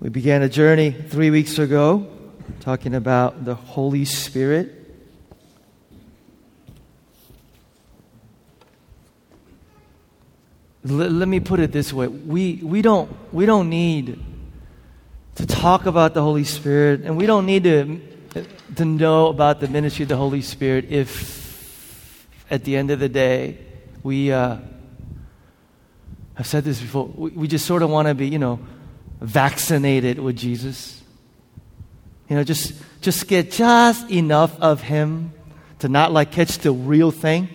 We began a journey three weeks ago talking about the Holy Spirit. L- let me put it this way we, we, don't, we don't need to talk about the Holy Spirit, and we don't need to, to know about the ministry of the Holy Spirit if at the end of the day we. Uh, I've said this before. We, we just sort of want to be, you know, vaccinated with Jesus. You know, just, just get just enough of Him to not like catch the real thing.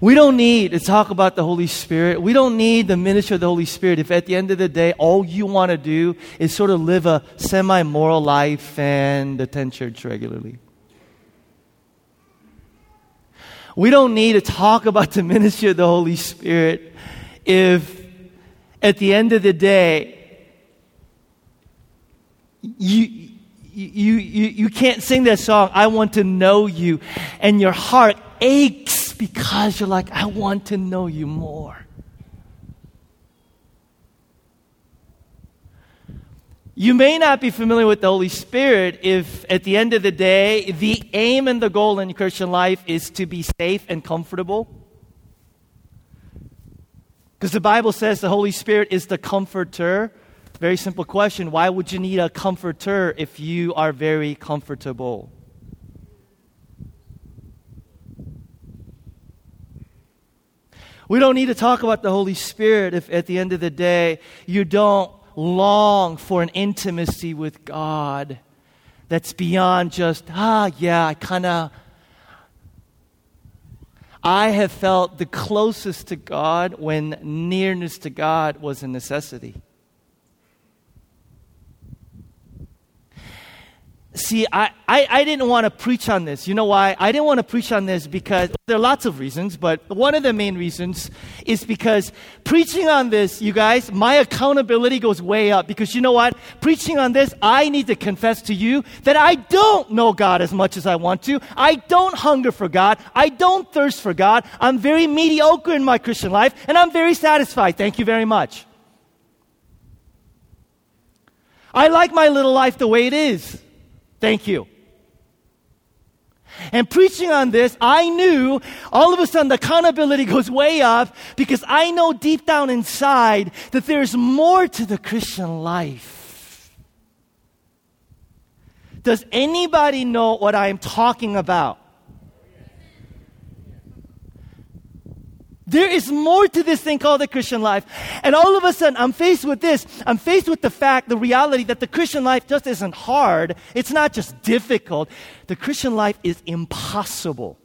We don't need to talk about the Holy Spirit. We don't need the ministry of the Holy Spirit if at the end of the day, all you want to do is sort of live a semi moral life and attend church regularly. We don't need to talk about the ministry of the Holy Spirit if at the end of the day, you, you, you, you can't sing that song, I want to know you, and your heart aches because you're like, I want to know you more. You may not be familiar with the Holy Spirit if, at the end of the day, the aim and the goal in Christian life is to be safe and comfortable. Because the Bible says the Holy Spirit is the comforter. Very simple question why would you need a comforter if you are very comfortable? We don't need to talk about the Holy Spirit if at the end of the day you don't long for an intimacy with God that's beyond just, ah, yeah, I kind of. I have felt the closest to God when nearness to God was a necessity. See, I, I, I, didn't want to preach on this. You know why? I didn't want to preach on this because there are lots of reasons, but one of the main reasons is because preaching on this, you guys, my accountability goes way up because you know what? Preaching on this, I need to confess to you that I don't know God as much as I want to. I don't hunger for God. I don't thirst for God. I'm very mediocre in my Christian life and I'm very satisfied. Thank you very much. I like my little life the way it is. Thank you. And preaching on this, I knew all of a sudden the accountability goes way up because I know deep down inside that there's more to the Christian life. Does anybody know what I am talking about? There is more to this thing called the Christian life. And all of a sudden, I'm faced with this. I'm faced with the fact, the reality that the Christian life just isn't hard. It's not just difficult. The Christian life is impossible.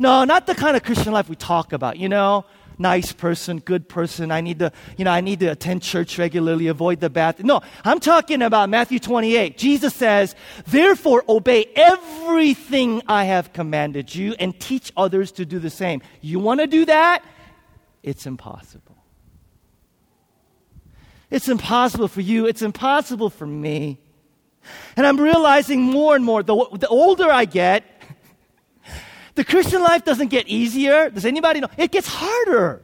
No, not the kind of Christian life we talk about, you know? Nice person, good person. I need to, you know, I need to attend church regularly, avoid the bad. No, I'm talking about Matthew 28. Jesus says, therefore obey everything I have commanded you and teach others to do the same. You want to do that? It's impossible. It's impossible for you. It's impossible for me. And I'm realizing more and more, the, the older I get, the Christian life doesn't get easier. Does anybody know? It gets harder.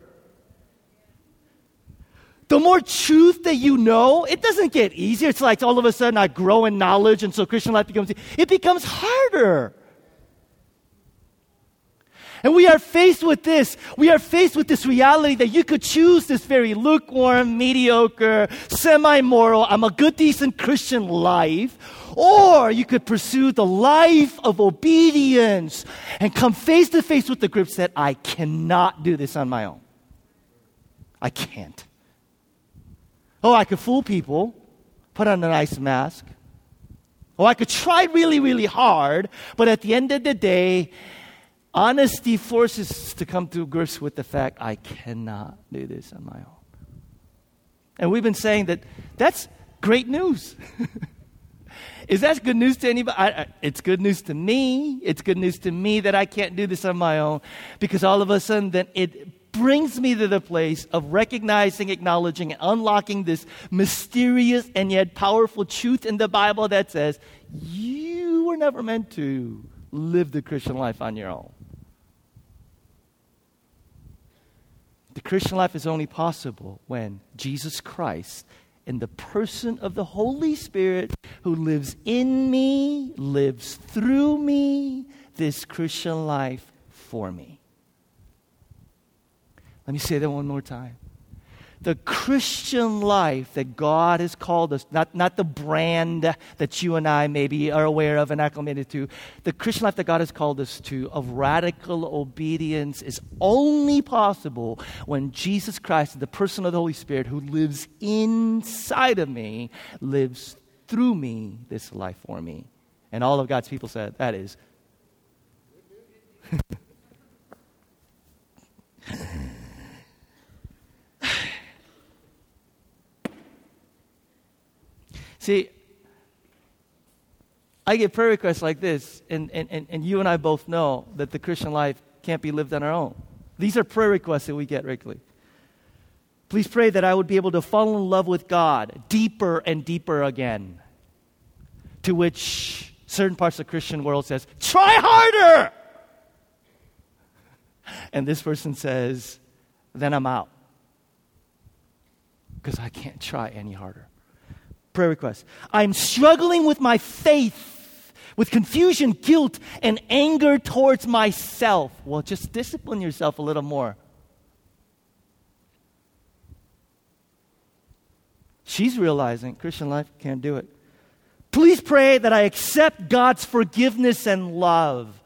The more truth that you know, it doesn't get easier. It's like all of a sudden I grow in knowledge and so Christian life becomes, it becomes harder. And we are faced with this. We are faced with this reality that you could choose this very lukewarm, mediocre, semi moral, I'm a good, decent Christian life, or you could pursue the life of obedience and come face to face with the group that I cannot do this on my own. I can't. Oh, I could fool people, put on a nice mask. Oh, I could try really, really hard, but at the end of the day, honesty forces us to come to grips with the fact I cannot do this on my own. And we've been saying that that's great news. Is that good news to anybody? I, I, it's good news to me. It's good news to me that I can't do this on my own because all of a sudden then it brings me to the place of recognizing, acknowledging, and unlocking this mysterious and yet powerful truth in the Bible that says you were never meant to live the Christian life on your own. The Christian life is only possible when Jesus Christ, in the person of the Holy Spirit who lives in me, lives through me, this Christian life for me. Let me say that one more time the Christian life that God has called us, not, not the brand that you and I maybe are aware of and acclimated to, the Christian life that God has called us to of radical obedience is only possible when Jesus Christ, the person of the Holy Spirit who lives inside of me, lives through me this life for me. And all of God's people said, that is. See, I get prayer requests like this, and, and, and you and I both know that the Christian life can't be lived on our own. These are prayer requests that we get regularly. Please pray that I would be able to fall in love with God deeper and deeper again. To which certain parts of the Christian world says, try harder. And this person says, then I'm out. Because I can't try any harder prayer request. I'm struggling with my faith, with confusion, guilt, and anger towards myself. Well, just discipline yourself a little more. She's realizing Christian life can't do it. Please pray that I accept God's forgiveness and love.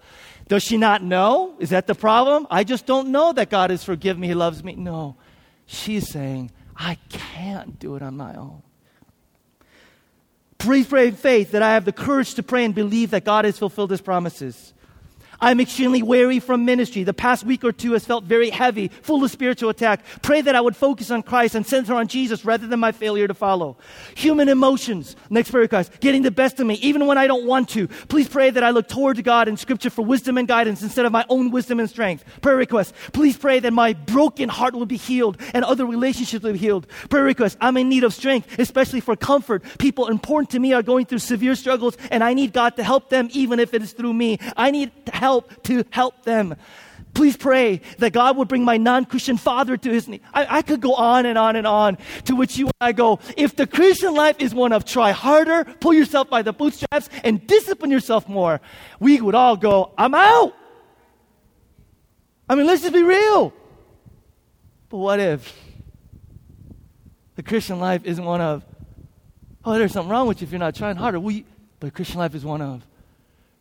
Does she not know? Is that the problem? I just don't know that God has forgiven me, He loves me. No. She's saying, I can't do it on my own. Pray, pray faith that I have the courage to pray and believe that God has fulfilled his promises. I'm extremely weary from ministry. The past week or two has felt very heavy, full of spiritual attack. Pray that I would focus on Christ and center on Jesus rather than my failure to follow. Human emotions. Next prayer request. Getting the best of me, even when I don't want to. Please pray that I look toward God in Scripture for wisdom and guidance instead of my own wisdom and strength. Prayer request. Please pray that my broken heart will be healed and other relationships will be healed. Prayer request. I'm in need of strength, especially for comfort. People important to me are going through severe struggles, and I need God to help them, even if it is through me. I need help help to help them. Please pray that God would bring my non Christian father to his knee. I, I, could go on and on and on, to which you and I go, if the Christian life is one of try harder, pull yourself by the bootstraps, and discipline yourself more, we would all go, I'm out. I mean, let's just be real. But what if the Christian life isn't one of, oh, there's something wrong with you if you're not trying harder? We, but Christian life is one of,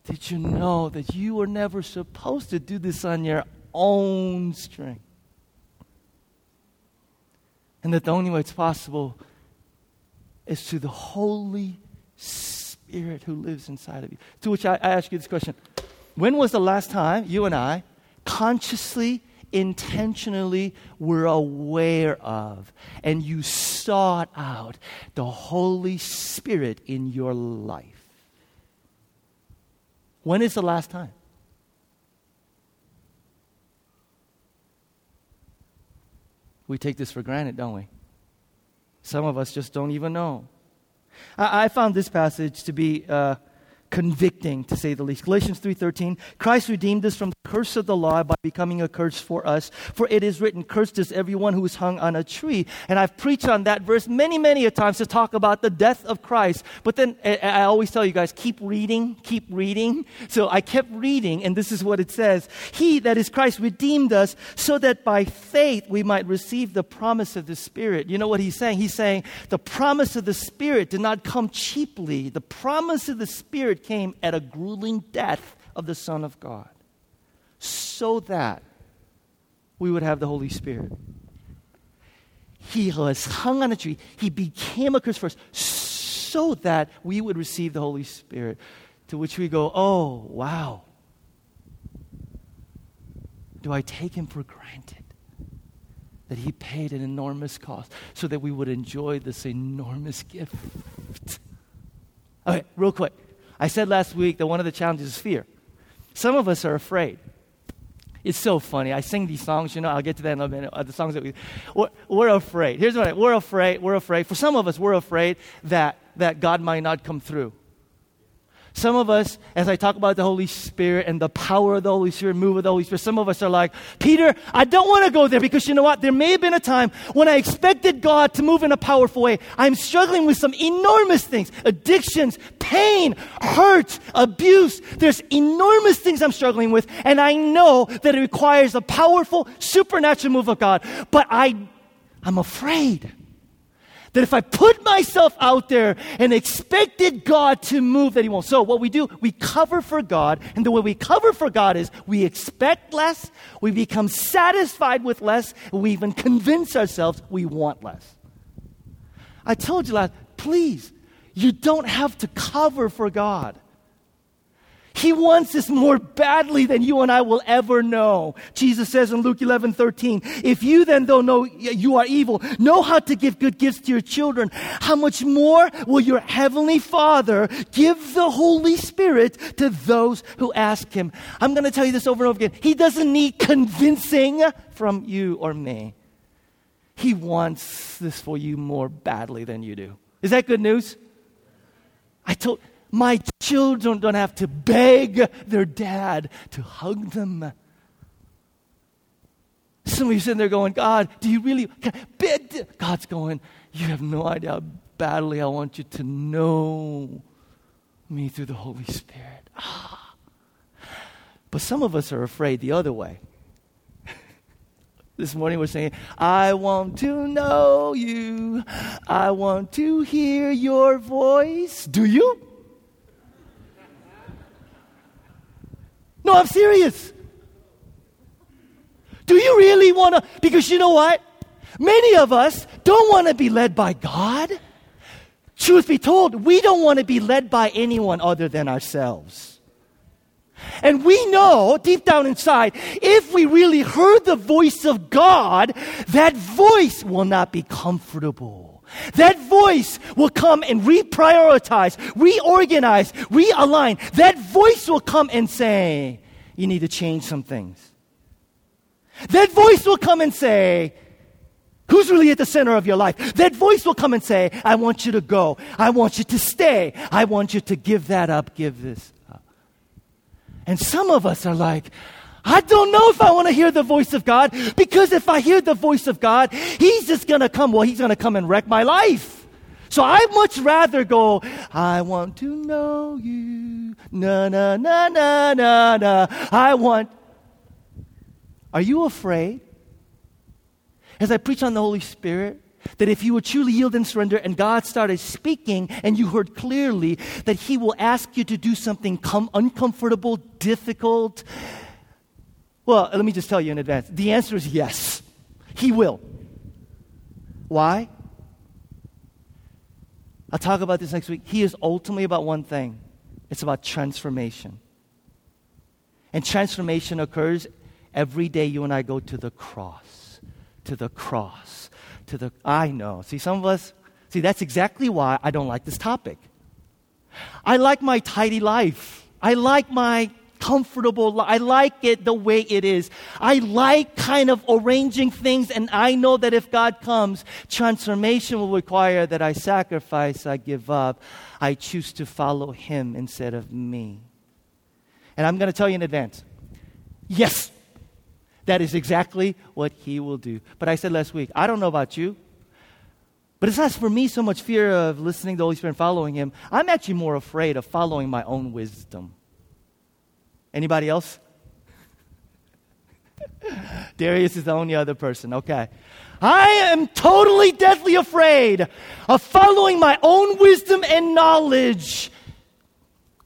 did you know that you were never supposed to do this on your own strength? And that the only way it's possible is through the Holy Spirit who lives inside of you. To which I, I ask you this question When was the last time you and I consciously, intentionally were aware of and you sought out the Holy Spirit in your life? When is the last time? We take this for granted, don't we? Some of us just don't even know. I, I found this passage to be uh, convicting, to say the least. Galatians 3.13, Christ redeemed us from curse of the law by becoming a curse for us. For it is written, Cursed is everyone who is hung on a tree. And I've preached on that verse many, many a times to talk about the death of Christ. But then I always tell you guys, keep reading, keep reading. So I kept reading, and this is what it says He, that is Christ, redeemed us so that by faith we might receive the promise of the Spirit. You know what he's saying? He's saying the promise of the Spirit did not come cheaply, the promise of the Spirit came at a grueling death of the Son of God so that we would have the Holy Spirit. He was hung on a tree. He became a curse for us so that we would receive the Holy Spirit. To which we go, oh, wow. Do I take him for granted? That he paid an enormous cost so that we would enjoy this enormous gift. Okay, real quick. I said last week that one of the challenges is fear. Some of us are afraid. It's so funny. I sing these songs, you know, I'll get to that in a minute. Uh, the songs that we, we're, we're afraid. Here's what I, we're afraid. We're afraid. For some of us, we're afraid that, that God might not come through. Some of us, as I talk about the Holy Spirit and the power of the Holy Spirit, move of the Holy Spirit, some of us are like, Peter, I don't want to go there because you know what? There may have been a time when I expected God to move in a powerful way. I'm struggling with some enormous things addictions, pain, hurt, abuse. There's enormous things I'm struggling with, and I know that it requires a powerful, supernatural move of God. But I, I'm afraid. That if I put myself out there and expected God to move, that He won't. So, what we do, we cover for God. And the way we cover for God is we expect less, we become satisfied with less, and we even convince ourselves we want less. I told you last, please, you don't have to cover for God. He wants this more badly than you and I will ever know. Jesus says in Luke 11, 13, if you then, though know you are evil, know how to give good gifts to your children, how much more will your heavenly Father give the Holy Spirit to those who ask Him? I'm going to tell you this over and over again. He doesn't need convincing from you or me. He wants this for you more badly than you do. Is that good news? I told, my children don't have to beg their dad to hug them. Some of you sitting there going, God, do you really? God's going, you have no idea how badly I want you to know me through the Holy Spirit. Ah. But some of us are afraid the other way. this morning we're saying, I want to know you. I want to hear your voice. Do you? No, I'm serious. Do you really want to? Because you know what? Many of us don't want to be led by God. Truth be told, we don't want to be led by anyone other than ourselves. And we know deep down inside, if we really heard the voice of God, that voice will not be comfortable. That voice will come and reprioritize, reorganize, realign. That voice will come and say, You need to change some things. That voice will come and say, Who's really at the center of your life? That voice will come and say, I want you to go. I want you to stay. I want you to give that up, give this up. And some of us are like, I don't know if I want to hear the voice of God because if I hear the voice of God, He's just going to come. Well, He's going to come and wreck my life. So I'd much rather go, I want to know you. Na, na, na, na, na, na. I want. Are you afraid? As I preach on the Holy Spirit, that if you would truly yield and surrender and God started speaking and you heard clearly that He will ask you to do something com- uncomfortable, difficult, well, let me just tell you in advance. The answer is yes. He will. Why? I'll talk about this next week. He is ultimately about one thing it's about transformation. And transformation occurs every day you and I go to the cross. To the cross. To the. I know. See, some of us, see, that's exactly why I don't like this topic. I like my tidy life. I like my comfortable. I like it the way it is. I like kind of arranging things, and I know that if God comes, transformation will require that I sacrifice, I give up, I choose to follow Him instead of me. And I'm going to tell you in advance yes, that is exactly what He will do. But I said last week, I don't know about you. But it's not for me so much fear of listening to the Holy Spirit and following Him. I'm actually more afraid of following my own wisdom. Anybody else? Darius is the only other person. Okay. I am totally deathly afraid of following my own wisdom and knowledge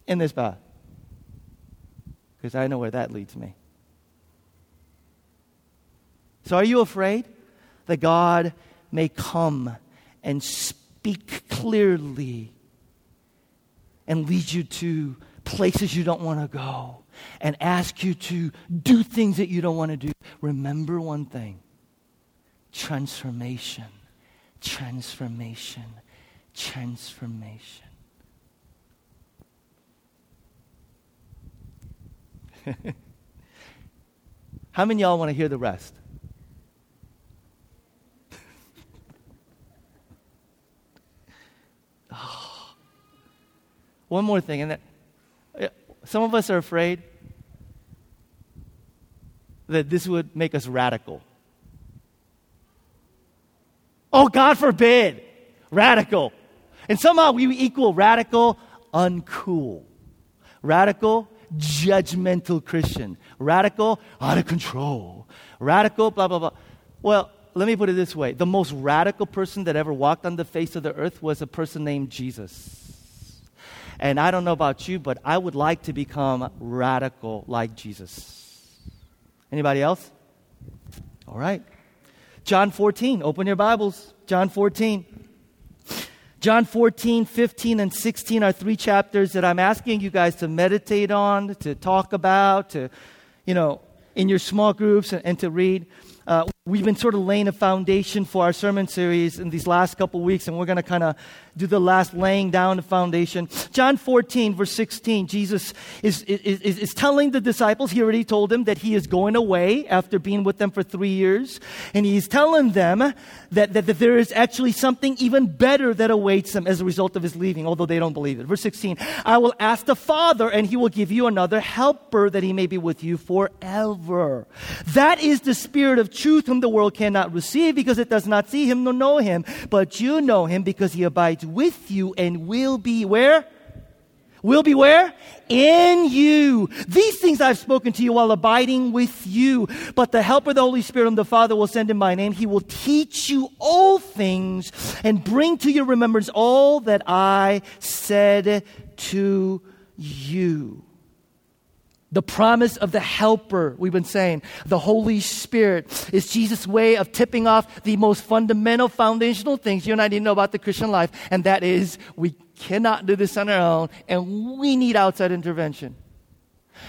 in this path. Because I know where that leads me. So, are you afraid that God may come and speak clearly and lead you to places you don't want to go? And ask you to do things that you don't want to do, remember one thing transformation, transformation, transformation. How many y'all want to hear the rest? oh. One more thing, and that some of us are afraid that this would make us radical. Oh, God forbid, radical. And somehow we equal radical uncool. Radical, judgmental Christian. Radical, out of control. Radical, blah, blah, blah. Well, let me put it this way the most radical person that ever walked on the face of the earth was a person named Jesus. And I don't know about you, but I would like to become radical like Jesus. Anybody else? All right. John 14. Open your Bibles. John 14. John 14, 15, and 16 are three chapters that I'm asking you guys to meditate on, to talk about, to, you know, in your small groups and, and to read. Uh, we've been sort of laying a foundation for our sermon series in these last couple weeks, and we're going to kind of do the last laying down the foundation. John 14, verse 16, Jesus is, is, is, is, telling the disciples, he already told them that he is going away after being with them for three years. And he's telling them that, that, that there is actually something even better that awaits them as a result of his leaving, although they don't believe it. Verse 16, I will ask the Father, and he will give you another helper that he may be with you forever. That is the Spirit of truth whom the world cannot receive because it does not see him nor know him. But you know him because he abides with you and will be where? Will be where? In you. These things I've spoken to you while abiding with you. But the helper, the Holy Spirit, whom the Father will send in my name, he will teach you all things and bring to your remembrance all that I said to you. The promise of the helper, we've been saying, the Holy Spirit, is Jesus' way of tipping off the most fundamental, foundational things you and I need to know about the Christian life, and that is we cannot do this on our own, and we need outside intervention.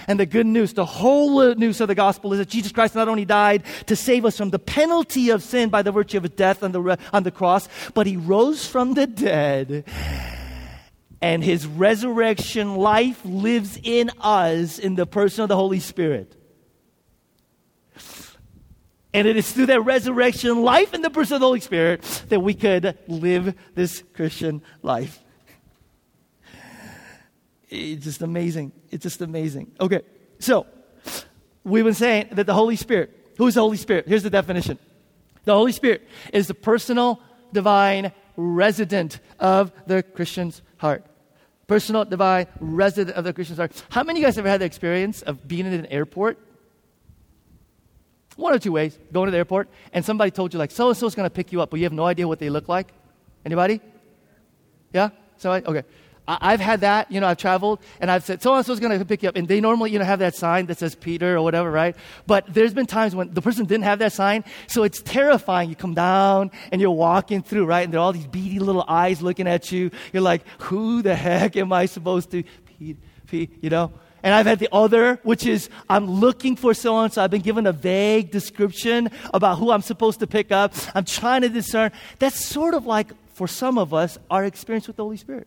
And the good news, the whole news of the gospel is that Jesus Christ not only died to save us from the penalty of sin by the virtue of his death on the, on the cross, but he rose from the dead and his resurrection life lives in us in the person of the Holy Spirit. And it is through that resurrection life in the person of the Holy Spirit that we could live this Christian life. It's just amazing. It's just amazing. Okay, so we've been saying that the Holy Spirit, who is the Holy Spirit? Here's the definition the Holy Spirit is the personal, divine resident of the Christian's heart. Personal, divine, resident of the Christian heart. How many of you guys ever had the experience of being in an airport? One or two ways. Going to the airport and somebody told you like so and so is going to pick you up, but you have no idea what they look like. Anybody? Yeah. So okay. I, have had that, you know, I've traveled and I've said, so and so is going to pick you up. And they normally, you know, have that sign that says Peter or whatever, right? But there's been times when the person didn't have that sign. So it's terrifying. You come down and you're walking through, right? And there are all these beady little eyes looking at you. You're like, who the heck am I supposed to, Pete, you know? And I've had the other, which is I'm looking for so and so. I've been given a vague description about who I'm supposed to pick up. I'm trying to discern. That's sort of like, for some of us, our experience with the Holy Spirit.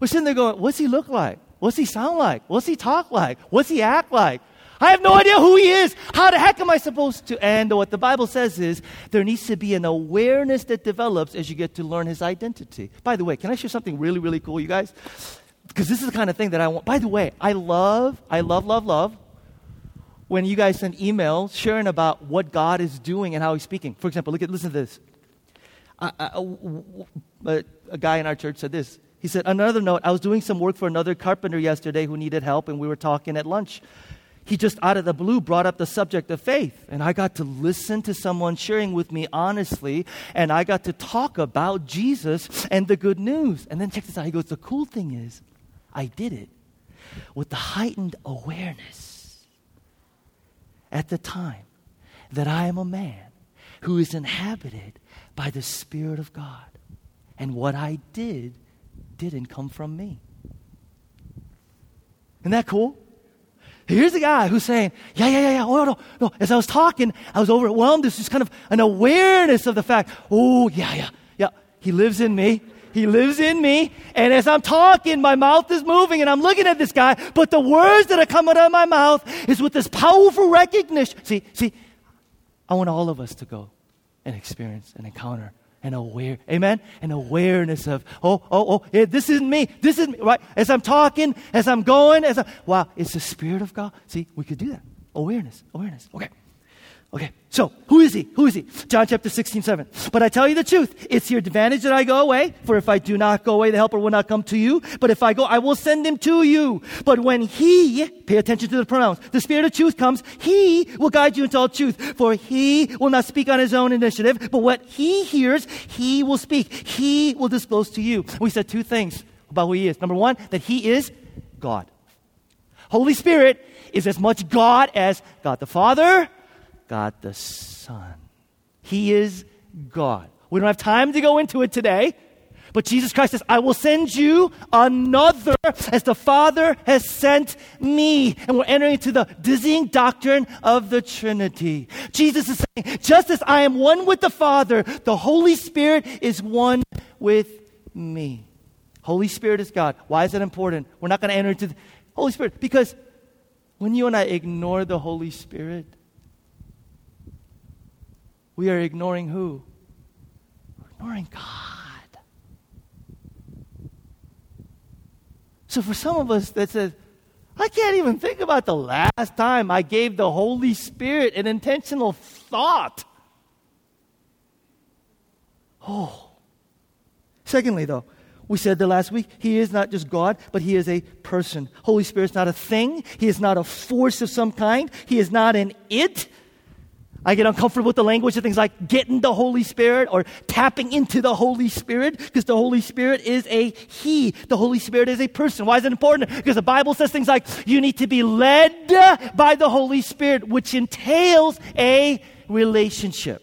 We're sitting there going, what's he look like? What's he sound like? What's he talk like? What's he act like? I have no idea who he is. How the heck am I supposed to? And what the Bible says is there needs to be an awareness that develops as you get to learn his identity. By the way, can I share something really, really cool, you guys? Because this is the kind of thing that I want. By the way, I love, I love, love, love when you guys send emails sharing about what God is doing and how he's speaking. For example, look at, listen to this. a guy in our church said this. He said, Another note, I was doing some work for another carpenter yesterday who needed help, and we were talking at lunch. He just out of the blue brought up the subject of faith, and I got to listen to someone sharing with me honestly, and I got to talk about Jesus and the good news. And then check this out. He goes, The cool thing is, I did it with the heightened awareness at the time that I am a man who is inhabited by the Spirit of God. And what I did didn't come from me. Isn't that cool? Here's a guy who's saying, yeah, yeah, yeah, yeah. Oh, no, no. As I was talking, I was overwhelmed. There's just kind of an awareness of the fact, oh, yeah, yeah, yeah. He lives in me. He lives in me. And as I'm talking, my mouth is moving and I'm looking at this guy, but the words that are coming out of my mouth is with this powerful recognition. See, see, I want all of us to go and experience and encounter an aware, amen? An awareness of, oh, oh, oh, yeah, this isn't me. This isn't me, right? As I'm talking, as I'm going, as I, wow, it's the Spirit of God. See, we could do that. Awareness, awareness. Okay. Okay, so who is he? Who is he? John chapter 16, 7. But I tell you the truth, it's your advantage that I go away, for if I do not go away, the helper will not come to you. But if I go, I will send him to you. But when he, pay attention to the pronouns, the spirit of truth comes, he will guide you into all truth. For he will not speak on his own initiative, but what he hears, he will speak. He will disclose to you. We said two things about who he is. Number one, that he is God. Holy Spirit is as much God as God the Father, God the Son. He is God. We don't have time to go into it today, but Jesus Christ says, I will send you another as the Father has sent me. And we're entering into the dizzying doctrine of the Trinity. Jesus is saying, just as I am one with the Father, the Holy Spirit is one with me. Holy Spirit is God. Why is that important? We're not going to enter into the Holy Spirit because when you and I ignore the Holy Spirit, we are ignoring who? We're ignoring God. So for some of us that says, I can't even think about the last time I gave the Holy Spirit an intentional thought. Oh. Secondly, though, we said the last week, He is not just God, but He is a person. Holy Spirit is not a thing. He is not a force of some kind. He is not an it. I get uncomfortable with the language of things like getting the Holy Spirit or tapping into the Holy Spirit because the Holy Spirit is a He. The Holy Spirit is a person. Why is it important? Because the Bible says things like you need to be led by the Holy Spirit, which entails a relationship.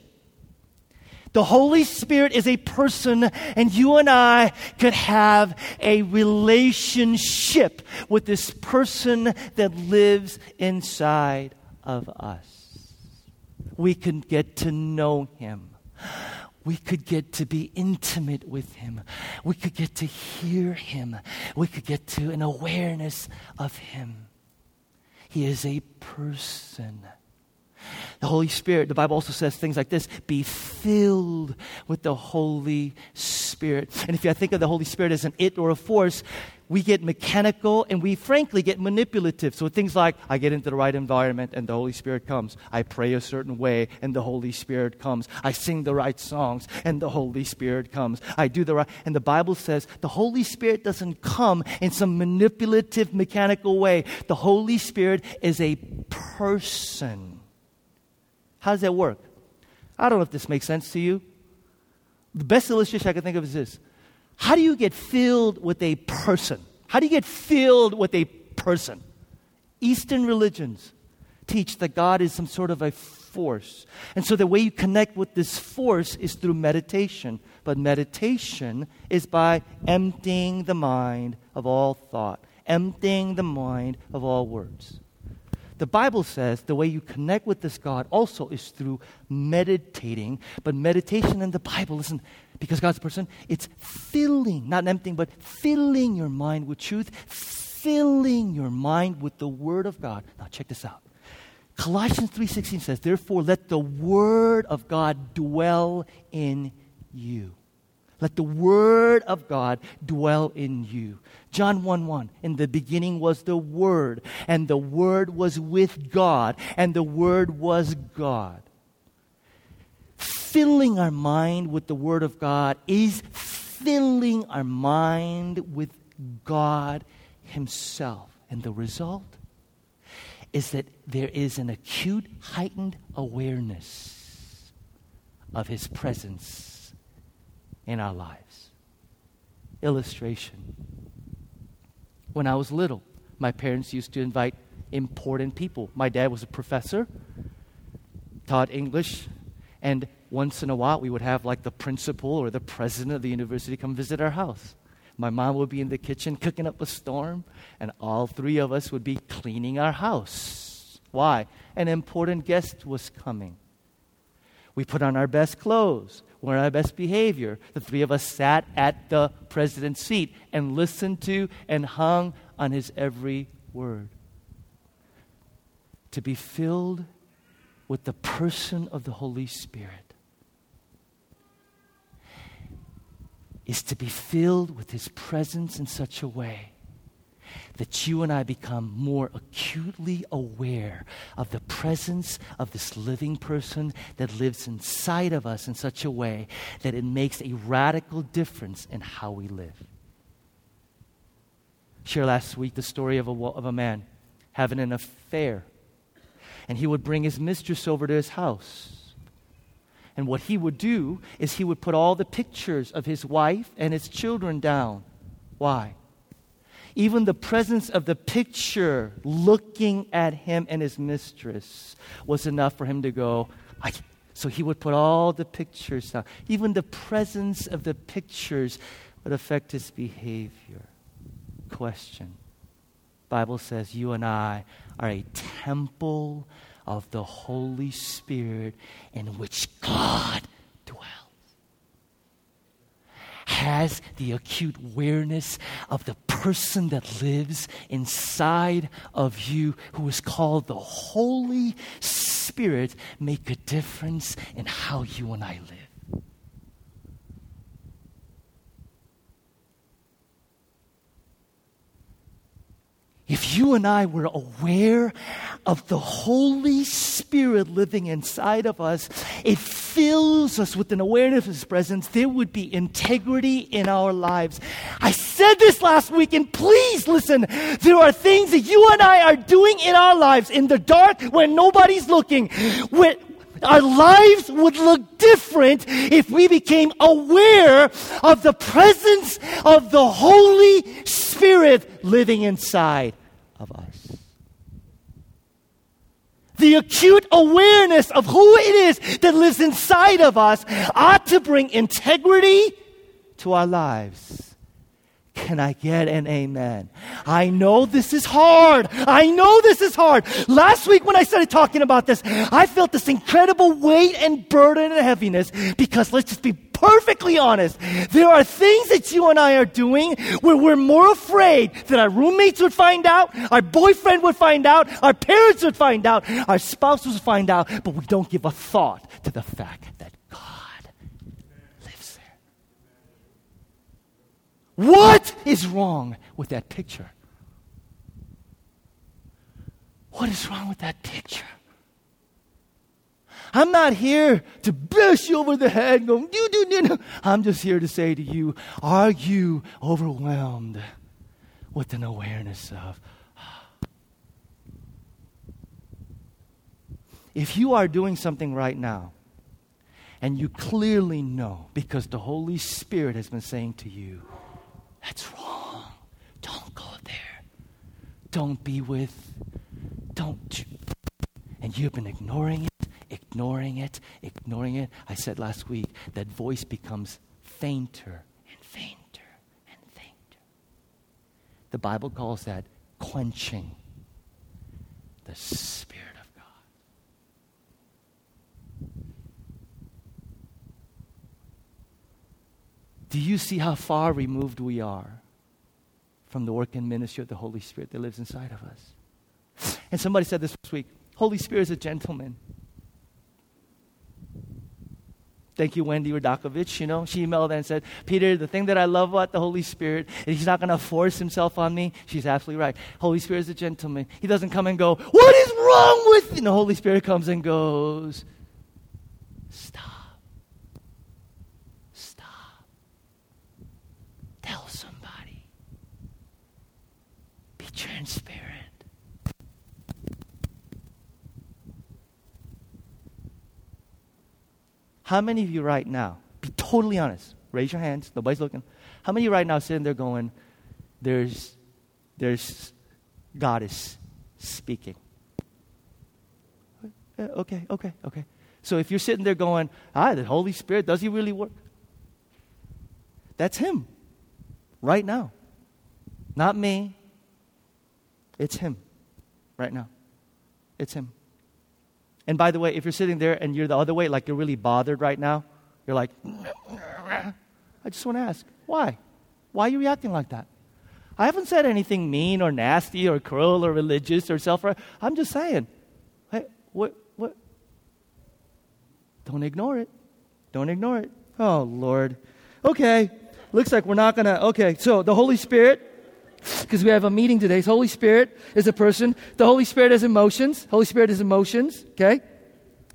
The Holy Spirit is a person, and you and I could have a relationship with this person that lives inside of us we can get to know him. We could get to be intimate with him. We could get to hear him. We could get to an awareness of him. He is a person. The Holy Spirit, the Bible also says things like this be filled with the Holy Spirit. And if you think of the Holy Spirit as an it or a force, we get mechanical and we frankly get manipulative. So things like I get into the right environment and the Holy Spirit comes. I pray a certain way and the Holy Spirit comes. I sing the right songs and the Holy Spirit comes. I do the right and the Bible says the Holy Spirit doesn't come in some manipulative mechanical way. The Holy Spirit is a person. How does that work? I don't know if this makes sense to you. The best illustration I can think of is this how do you get filled with a person? How do you get filled with a person? Eastern religions teach that God is some sort of a force. And so the way you connect with this force is through meditation. But meditation is by emptying the mind of all thought, emptying the mind of all words. The Bible says the way you connect with this God also is through meditating. But meditation in the Bible, listen, because God's person, it's filling, not emptying, but filling your mind with truth, filling your mind with the Word of God. Now check this out. Colossians 3:16 says, "Therefore let the word of God dwell in you." Let the word of God dwell in you. John 1 1. In the beginning was the Word, and the Word was with God, and the Word was God filling our mind with the Word of God is filling our mind with God Himself. And the result is that there is an acute, heightened awareness of His presence in our lives. Illustration. When I was little, my parents used to invite important people. My dad was a professor, taught English, and once in a while, we would have like the principal or the president of the university come visit our house. My mom would be in the kitchen cooking up a storm, and all three of us would be cleaning our house. Why? An important guest was coming. We put on our best clothes, wore our best behavior. The three of us sat at the president's seat and listened to and hung on his every word. To be filled with the person of the Holy Spirit is to be filled with His presence in such a way that you and I become more acutely aware of the presence of this living person that lives inside of us in such a way that it makes a radical difference in how we live. Share last week the story of a, of a man having an affair. And he would bring his mistress over to his house. And what he would do is he would put all the pictures of his wife and his children down. Why? Even the presence of the picture looking at him and his mistress was enough for him to go, so he would put all the pictures down. Even the presence of the pictures would affect his behavior. Question. Bible says you and I are a temple of the Holy Spirit in which God dwells. has the acute awareness of the person that lives inside of you, who is called the Holy Spirit, make a difference in how you and I live. if you and I were aware of the Holy Spirit living inside of us, it fills us with an awareness of His presence. There would be integrity in our lives. I said this last week, and please listen. There are things that you and I are doing in our lives in the dark when nobody's looking. When, our lives would look different if we became aware of the presence of the Holy Spirit living inside of us. The acute awareness of who it is that lives inside of us ought to bring integrity to our lives. Can I get an amen? I know this is hard. I know this is hard. Last week when I started talking about this, I felt this incredible weight and burden and heaviness because let's just be perfectly honest. There are things that you and I are doing where we're more afraid that our roommates would find out, our boyfriend would find out, our parents would find out, our spouses would find out, but we don't give a thought to the fact that What is wrong with that picture? What is wrong with that picture? I'm not here to bash you over the head going, do, do, do, do. I'm just here to say to you, are you overwhelmed with an awareness of, if you are doing something right now, and you clearly know because the Holy Spirit has been saying to you, that's wrong. Don't go there. Don't be with. Don't. And you've been ignoring it, ignoring it, ignoring it. I said last week that voice becomes fainter and fainter and fainter. The Bible calls that quenching the Spirit of God. Do you see how far removed we are from the work and ministry of the Holy Spirit that lives inside of us? And somebody said this week Holy Spirit is a gentleman. Thank you, Wendy Radakovich. You know, she emailed and said, Peter, the thing that I love about the Holy Spirit is he's not going to force himself on me. She's absolutely right. Holy Spirit is a gentleman. He doesn't come and go, What is wrong with you? And the Holy Spirit comes and goes, Stop. Transparent. How many of you right now, be totally honest, raise your hands, nobody's looking. How many right now sitting there going, there's, there's, God is speaking? Okay, okay, okay. So if you're sitting there going, ah, the Holy Spirit, does he really work? That's him right now. Not me, it's Him right now. It's Him. And by the way, if you're sitting there and you're the other way, like you're really bothered right now, you're like, I just want to ask, why? Why are you reacting like that? I haven't said anything mean or nasty or cruel or religious or self. I'm just saying, hey, what, what? Don't ignore it. Don't ignore it. Oh, Lord. Okay. looks like we're not to. Okay, so the Holy Spirit, because we have a meeting today. So Holy Spirit is a person. The Holy Spirit has emotions. Holy Spirit has emotions, okay?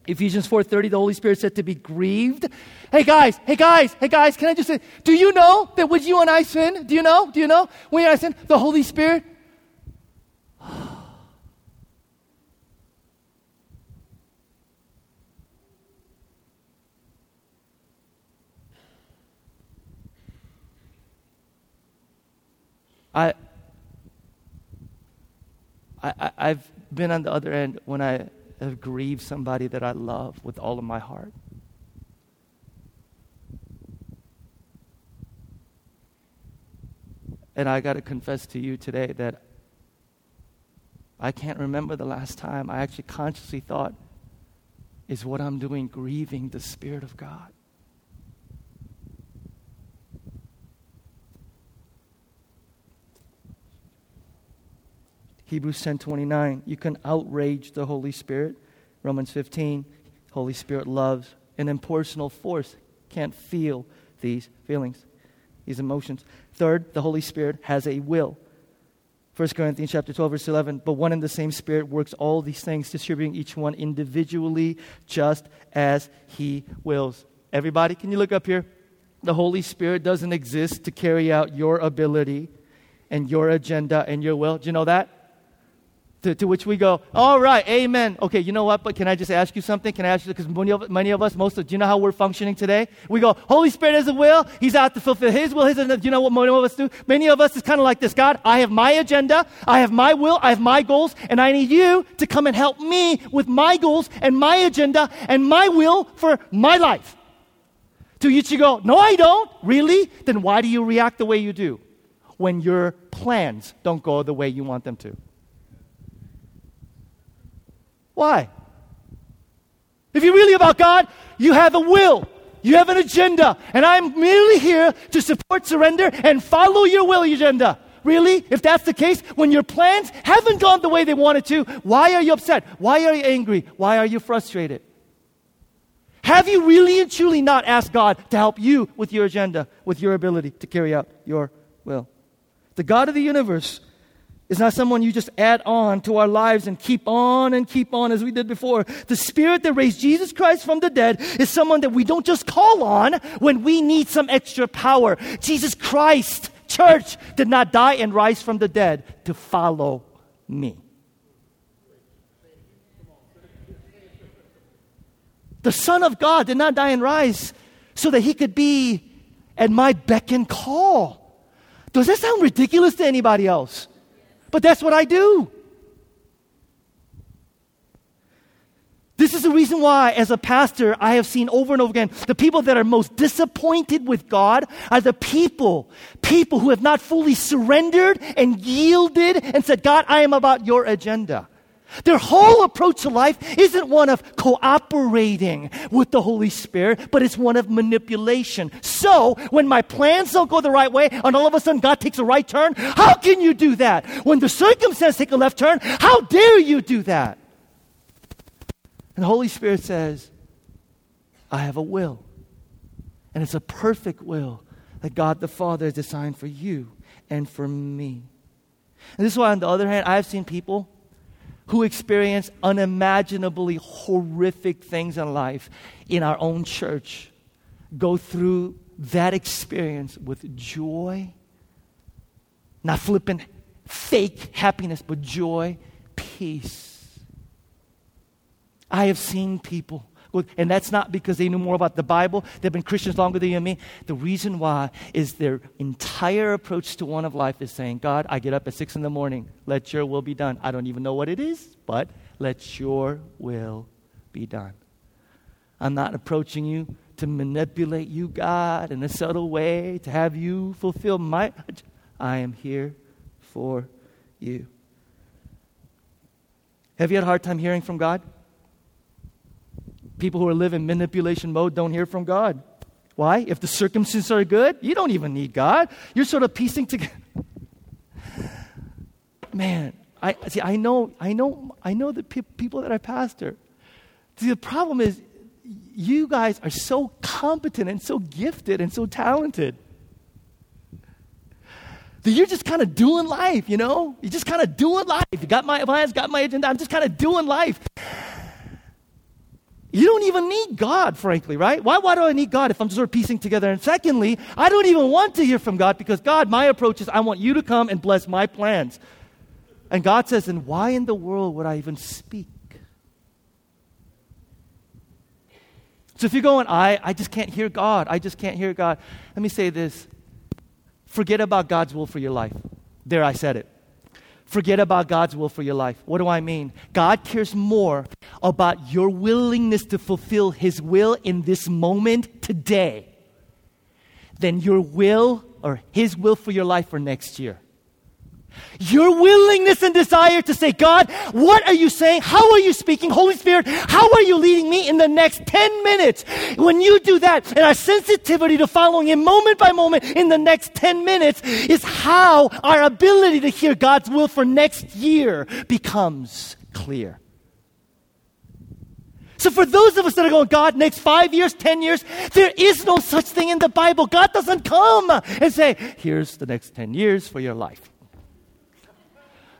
Ephesians 4:30 the Holy Spirit said to be grieved. Hey guys, hey guys, hey guys, can I just say do you know that when you and I sin, do you know? Do you know? When you and I sin, the Holy Spirit I, I, I've been on the other end when I have grieved somebody that I love with all of my heart. And I got to confess to you today that I can't remember the last time I actually consciously thought, is what I'm doing grieving the Spirit of God? Hebrews 10:29. You can outrage the Holy Spirit. Romans 15. Holy Spirit loves an impersonal force. Can't feel these feelings, these emotions. Third, the Holy Spirit has a will. 1 Corinthians chapter 12 verse 11 but one and the same spirit works all these things distributing each one individually just as he wills everybody can you look up here the holy spirit doesn't exist to carry out your ability and your agenda and your will do you know that to, to, which we go, all right, amen. Okay, you know what? But can I just ask you something? Can I ask you, because many of, many of us, most of, do you know how we're functioning today? We go, Holy Spirit has a will. He's out to fulfill His will. His, you know what many of us do? Many of us is kind of like this God, I have my agenda, I have my will, I have my goals, and I need you to come and help me with my goals and my agenda and my will for my life. To which you go, no, I don't. Really? Then why do you react the way you do when your plans don't go the way you want them to? Why? If you're really about God, you have a will. You have an agenda. And I'm merely here to support surrender and follow your will agenda. Really? If that's the case, when your plans haven't gone the way they wanted to, why are you upset? Why are you angry? Why are you frustrated? Have you really and truly not asked God to help you with your agenda, with your ability to carry out your will? The God of the universe is not someone you just add on to our lives and keep on and keep on as we did before. The Spirit that raised Jesus Christ from the dead is someone that we don't just call on when we need some extra power. Jesus Christ, church, did not die and rise from the dead to follow me. The Son of God did not die and rise so that he could be at my beck and call. Does that sound ridiculous to anybody else? But that's what I do. This is the reason why, as a pastor, I have seen over and over again the people that are most disappointed with God are the people, people who have not fully surrendered and yielded and said, God, I am about your agenda. Their whole approach to life isn't one of cooperating with the Holy Spirit, but it's one of manipulation. So, when my plans don't go the right way and all of a sudden God takes a right turn, how can you do that? When the circumstances take a left turn, how dare you do that? And the Holy Spirit says, I have a will. And it's a perfect will that God the Father has designed for you and for me. And this is why, on the other hand, I've seen people who experience unimaginably horrific things in life in our own church go through that experience with joy, not flippant, fake happiness, but joy, peace. I have seen people and that's not because they knew more about the Bible. They've been Christians longer than you and me. The reason why is their entire approach to one of life is saying, God, I get up at six in the morning. Let your will be done. I don't even know what it is, but let your will be done. I'm not approaching you to manipulate you, God, in a subtle way, to have you fulfill my. I am here for you. Have you had a hard time hearing from God? People who are living manipulation mode don't hear from God. Why? If the circumstances are good, you don't even need God. You're sort of piecing together. Man, I see. I know. I know. I know the pe- people that I pastor. See, the problem is, you guys are so competent and so gifted and so talented. that you're just kind of doing life, you know? You're just kind of doing life. You got my plans, got my agenda. I'm just kind of doing life. You don't even need God, frankly, right? Why, why do I need God if I'm just sort of piecing together? And secondly, I don't even want to hear from God because God, my approach is I want you to come and bless my plans. And God says, then why in the world would I even speak? So if you're going, I, I just can't hear God, I just can't hear God, let me say this forget about God's will for your life. There, I said it. Forget about God's will for your life. What do I mean? God cares more about your willingness to fulfill His will in this moment today than your will or His will for your life for next year. Your willingness and desire to say, God, what are you saying? How are you speaking? Holy Spirit, how are you leading me in the next 10 minutes? When you do that, and our sensitivity to following Him moment by moment in the next 10 minutes is how our ability to hear God's will for next year becomes clear. So, for those of us that are going, God, next five years, 10 years, there is no such thing in the Bible. God doesn't come and say, here's the next 10 years for your life.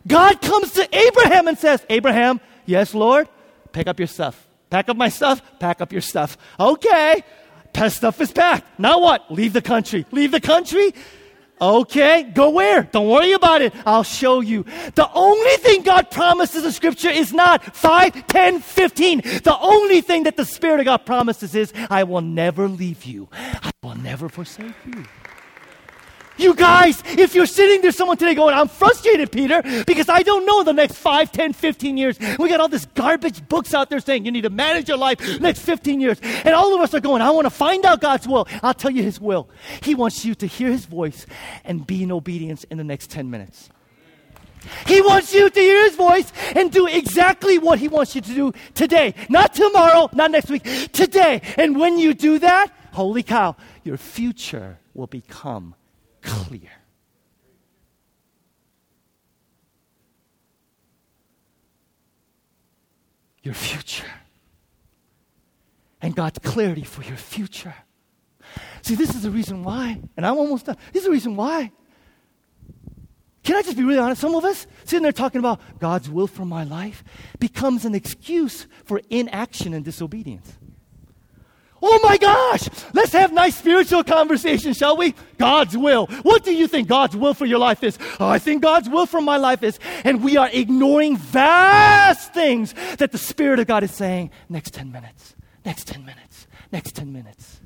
God comes to Abraham and says, Abraham, yes, Lord, pick up your stuff. Pack up my stuff, pack up your stuff. Okay, that stuff is packed. Now what? Leave the country. Leave the country? Okay, go where? Don't worry about it. I'll show you. The only thing God promises in Scripture is not 5, 10, 15. The only thing that the Spirit of God promises is, I will never leave you. I will never forsake you. You guys, if you're sitting there, someone today going, I'm frustrated, Peter, because I don't know the next 5, 10, 15 years. We got all this garbage books out there saying you need to manage your life next 15 years. And all of us are going, I want to find out God's will. I'll tell you his will. He wants you to hear his voice and be in obedience in the next 10 minutes. He wants you to hear his voice and do exactly what he wants you to do today. Not tomorrow, not next week, today. And when you do that, holy cow, your future will become clear. Your future. And God's clarity for your future. See, this is the reason why, and I'm almost done. This is the reason why. Can I just be really honest? Some of us sitting there talking about God's will for my life becomes an excuse for inaction and disobedience. Oh my gosh, let's have nice spiritual conversation, shall we? God's will. What do you think God's will for your life is? Oh, I think God's will for my life is. And we are ignoring vast things that the Spirit of God is saying. Next 10 minutes, next 10 minutes, next 10 minutes.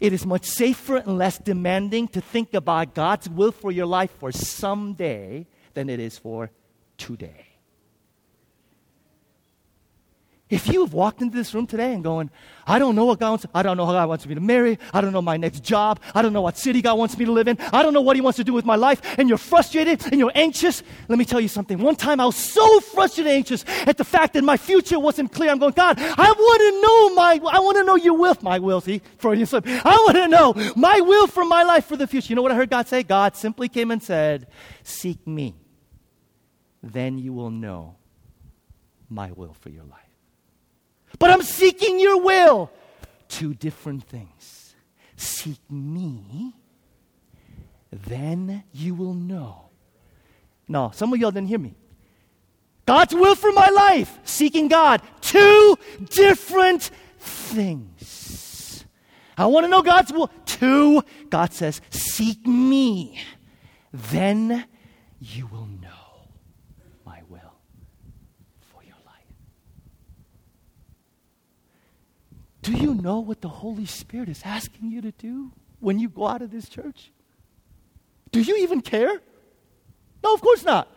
It is much safer and less demanding to think about God's will for your life for someday than it is for today. If you have walked into this room today and going, I don't know what God wants, I don't know how God wants me to marry, I don't know my next job, I don't know what city God wants me to live in, I don't know what He wants to do with my life, and you're frustrated and you're anxious, let me tell you something. One time I was so frustrated and anxious at the fact that my future wasn't clear. I'm going, God, I want to know my, I want to know your will, my will, see, Freudian slip. I want to know my will for my life for the future. You know what I heard God say? God simply came and said, Seek me, then you will know my will for your life but I'm seeking your will. Two different things. Seek me, then you will know. No, some of y'all didn't hear me. God's will for my life, seeking God. Two different things. I want to know God's will. Two, God says, seek me, then you will Do you know what the Holy Spirit is asking you to do when you go out of this church? Do you even care? No, of course not.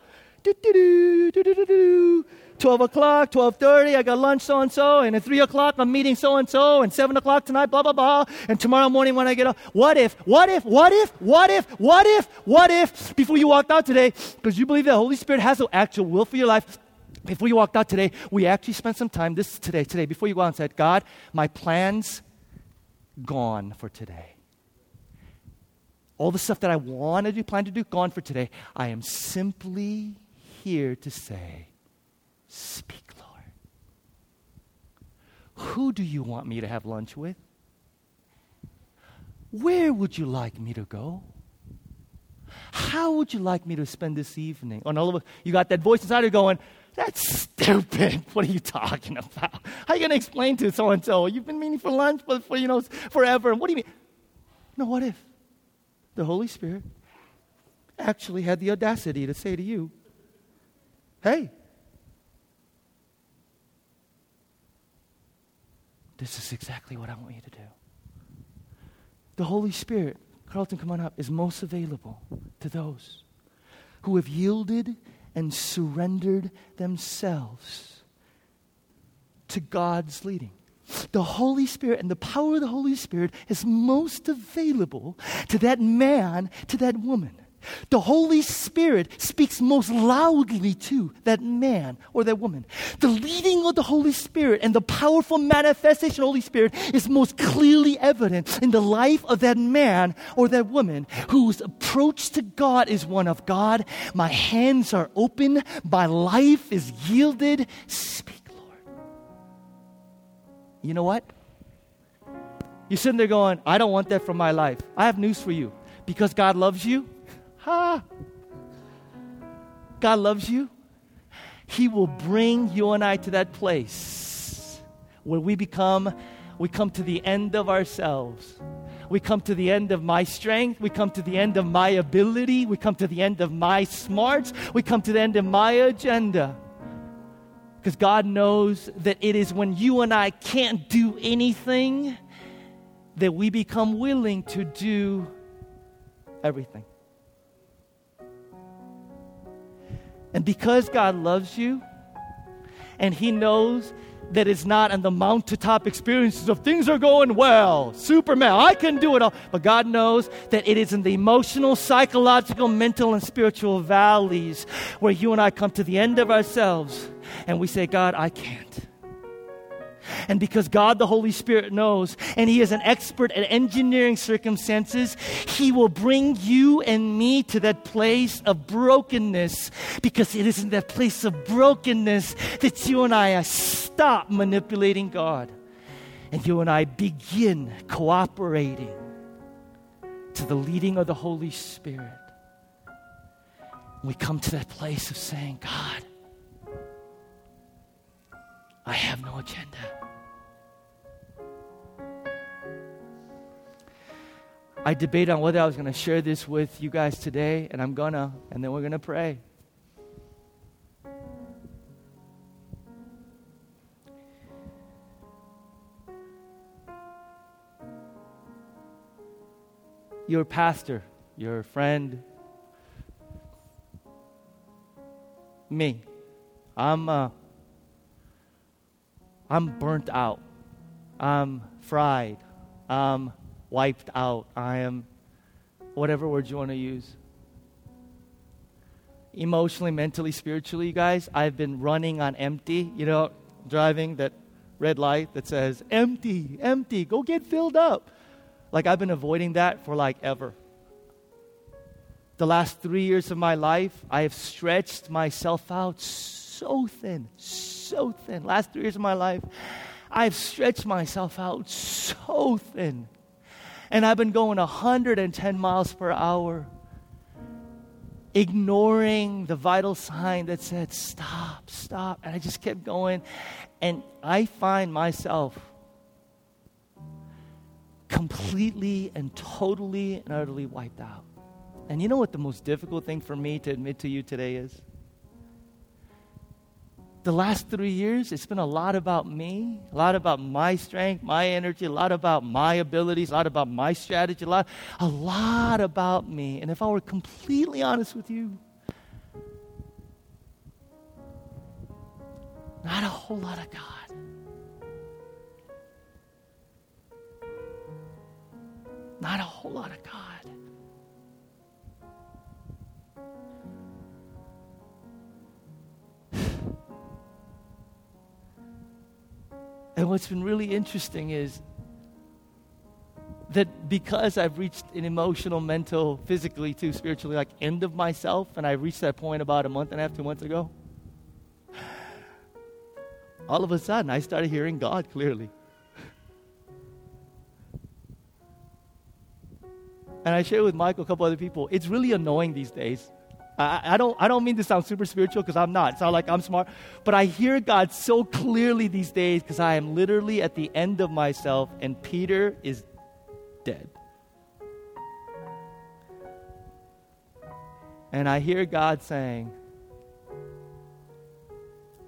12 o'clock, 12.30, I got lunch so-and-so, and at 3 o'clock, I'm meeting so-and-so, and 7 o'clock tonight, blah, blah, blah, and tomorrow morning when I get up, what if, what if, what if, what if, what if, what if, before you walked out today, because you believe the Holy Spirit has an actual will for your life, before you walked out today, we actually spent some time, this today, today, before you go out and said, God, my plans gone for today. All the stuff that I wanted to plan to do, gone for today. I am simply here to say, Speak, Lord. Who do you want me to have lunch with? Where would you like me to go? how would you like me to spend this evening? And all of you got that voice inside of you going, that's stupid. What are you talking about? How are you going to explain to so and so? You've been meeting for lunch for, for, you know, forever. What do you mean? No, what if the Holy Spirit actually had the audacity to say to you, hey, this is exactly what I want you to do. The Holy Spirit, Carlton, come on up, is most available to those who have yielded and surrendered themselves to God's leading. The Holy Spirit and the power of the Holy Spirit is most available to that man, to that woman the Holy Spirit speaks most loudly to that man or that woman. The leading of the Holy Spirit and the powerful manifestation of the Holy Spirit is most clearly evident in the life of that man or that woman whose approach to God is one of God, my hands are open, my life is yielded. Speak, Lord. You know what? You're sitting there going, I don't want that for my life. I have news for you. Because God loves you, Ha! God loves you. He will bring you and I to that place where we become, we come to the end of ourselves. We come to the end of my strength. We come to the end of my ability. We come to the end of my smarts. We come to the end of my agenda. Because God knows that it is when you and I can't do anything that we become willing to do everything. And because God loves you, and He knows that it's not on the mountaintop experiences of things are going well, Superman, I can do it all. But God knows that it is in the emotional, psychological, mental, and spiritual valleys where you and I come to the end of ourselves and we say, God, I can't. And because God the Holy Spirit knows, and He is an expert at engineering circumstances, He will bring you and me to that place of brokenness because it is in that place of brokenness that you and I stop manipulating God. And you and I begin cooperating to the leading of the Holy Spirit. We come to that place of saying, God, I have no agenda. I debated on whether I was going to share this with you guys today, and I'm going to, and then we're going to pray. Your pastor, your friend, me. I'm, uh, I'm burnt out. I'm fried. I'm wiped out. I am, whatever words you want to use. Emotionally, mentally, spiritually, you guys, I've been running on empty, you know, driving that red light that says, empty, empty, go get filled up. Like I've been avoiding that for like ever. The last three years of my life, I have stretched myself out so thin, so thin. Last three years of my life, I've stretched myself out so thin and I've been going 110 miles per hour, ignoring the vital sign that said, stop, stop. And I just kept going. And I find myself completely and totally and utterly wiped out. And you know what the most difficult thing for me to admit to you today is? The last three years, it's been a lot about me, a lot about my strength, my energy, a lot about my abilities, a lot about my strategy, a lot, a lot about me. And if I were completely honest with you, not a whole lot of God. Not a whole lot of God. And what's been really interesting is that because I've reached an emotional, mental, physically, too, spiritually, like end of myself, and I reached that point about a month and a half, two months ago, all of a sudden I started hearing God clearly. And I shared with Michael, a couple other people, it's really annoying these days. I, I don't, I don't mean to sound super spiritual because I'm not. It's not like I'm smart. But I hear God so clearly these days because I am literally at the end of myself and Peter is dead. And I hear God saying,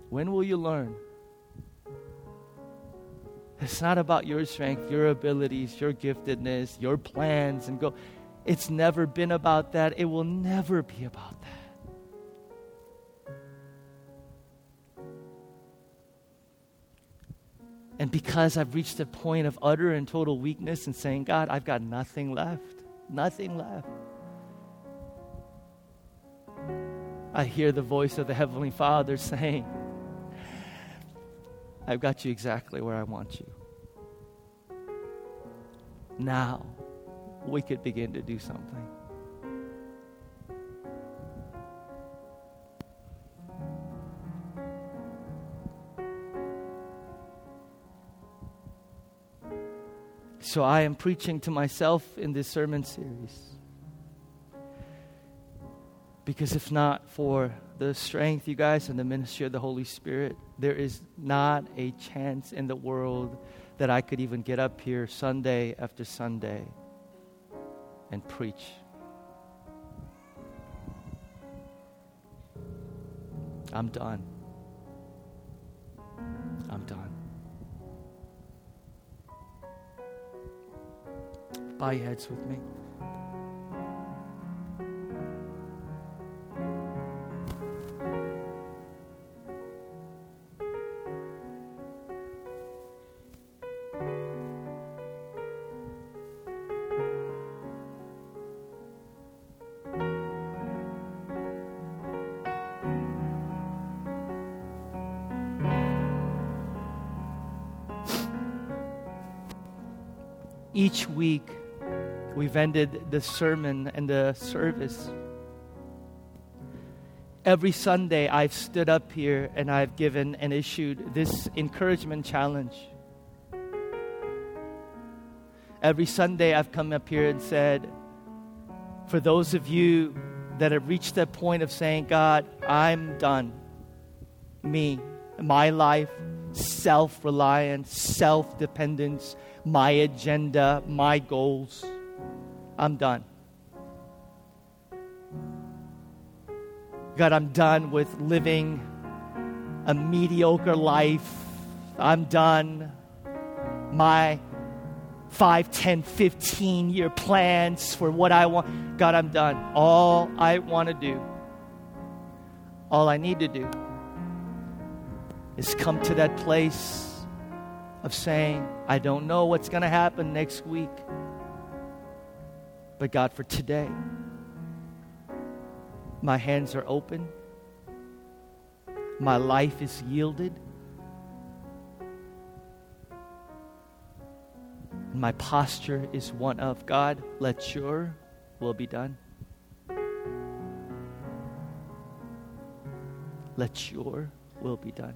When will you learn? It's not about your strength, your abilities, your giftedness, your plans, and go. It's never been about that. It will never be about that. And because I've reached a point of utter and total weakness and saying, God, I've got nothing left, nothing left. I hear the voice of the Heavenly Father saying, I've got you exactly where I want you. Now we could begin to do something. So I am preaching to myself in this sermon series. Because if not for the strength, you guys, and the ministry of the Holy Spirit, there is not a chance in the world that I could even get up here Sunday after Sunday and preach. I'm done. I'm done. Bow your heads with me. Each week we've ended the sermon and the service. Every Sunday, I've stood up here and I've given and issued this encouragement challenge. Every Sunday, I've come up here and said, for those of you that have reached that point of saying, God, I'm done. Me, my life, self reliance, self dependence, my agenda, my goals. I'm done. God, I'm done with living a mediocre life. I'm done. My 5, 10, 15 year plans for what I want. God, I'm done. All I want to do, all I need to do is come to that place of saying, I don't know what's going to happen next week. But God, for today, my hands are open, my life is yielded, and my posture is one of God, let your will be done. Let your will be done.